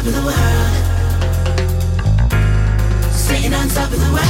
top of the world. Sitting on top of the world.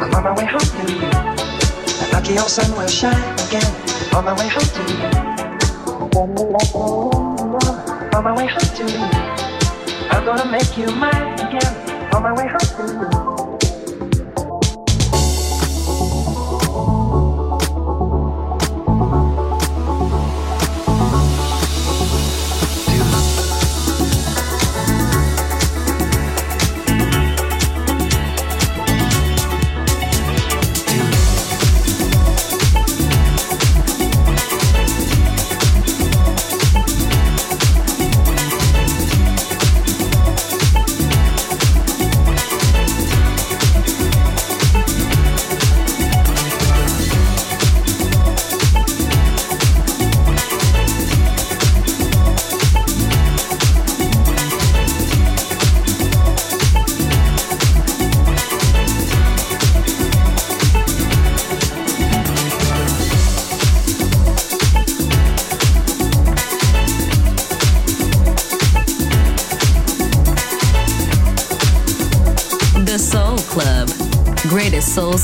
I'm on my way home, dude. Lucky old sun will shine again. On my way home. On my way home. I'm gonna make you mine again. On my way home.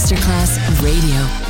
Masterclass Radio.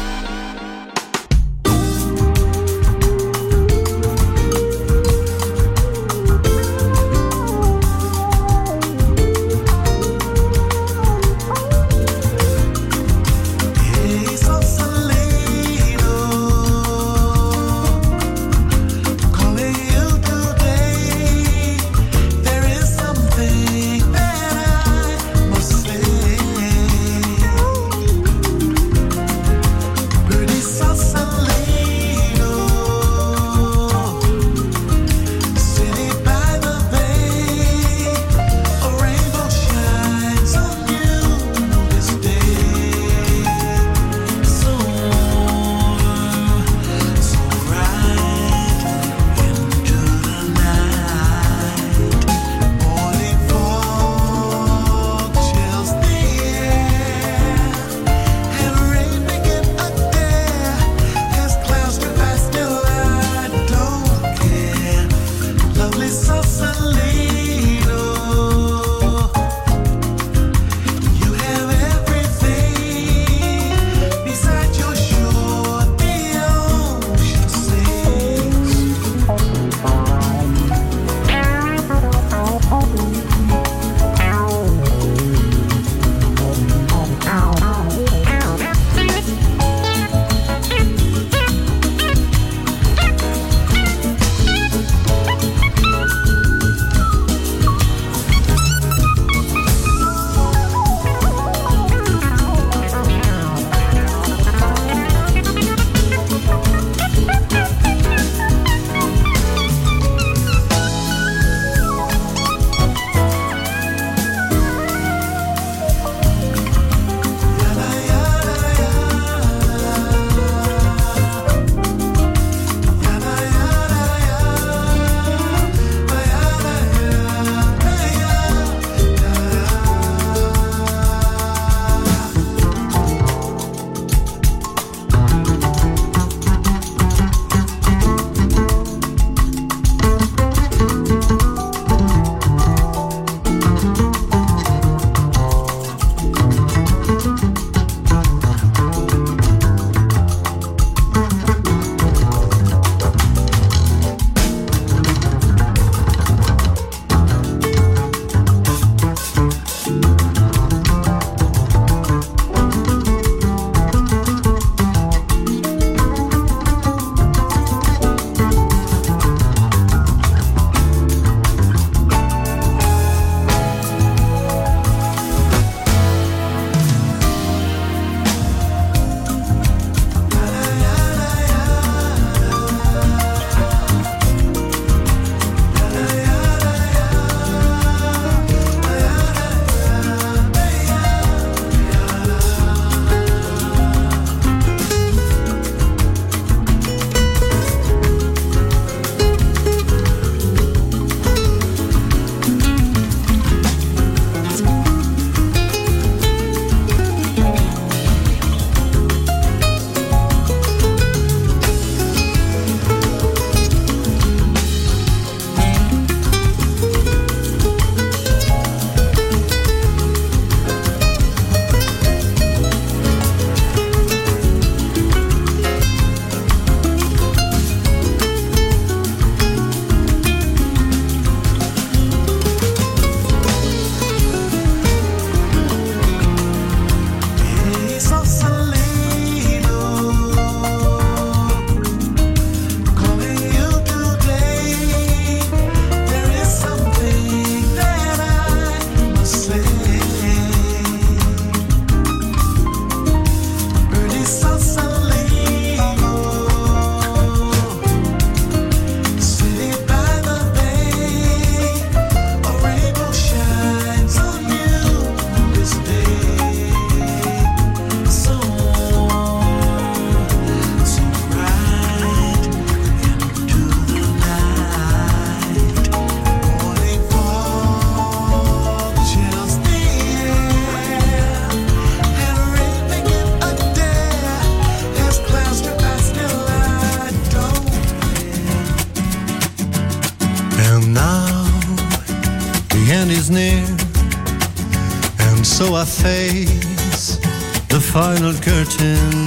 curtain.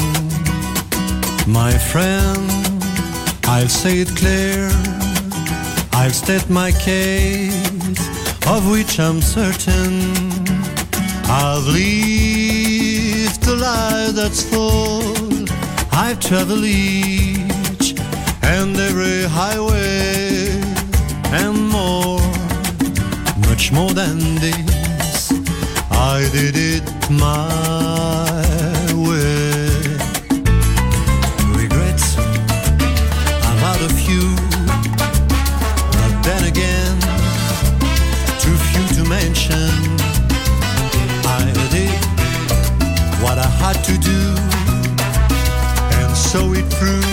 My friend, I'll say it clear. I'll state my case, of which I'm certain. I've lived a life that's full. I've traveled each and every highway and more, much more than this. I did it my through.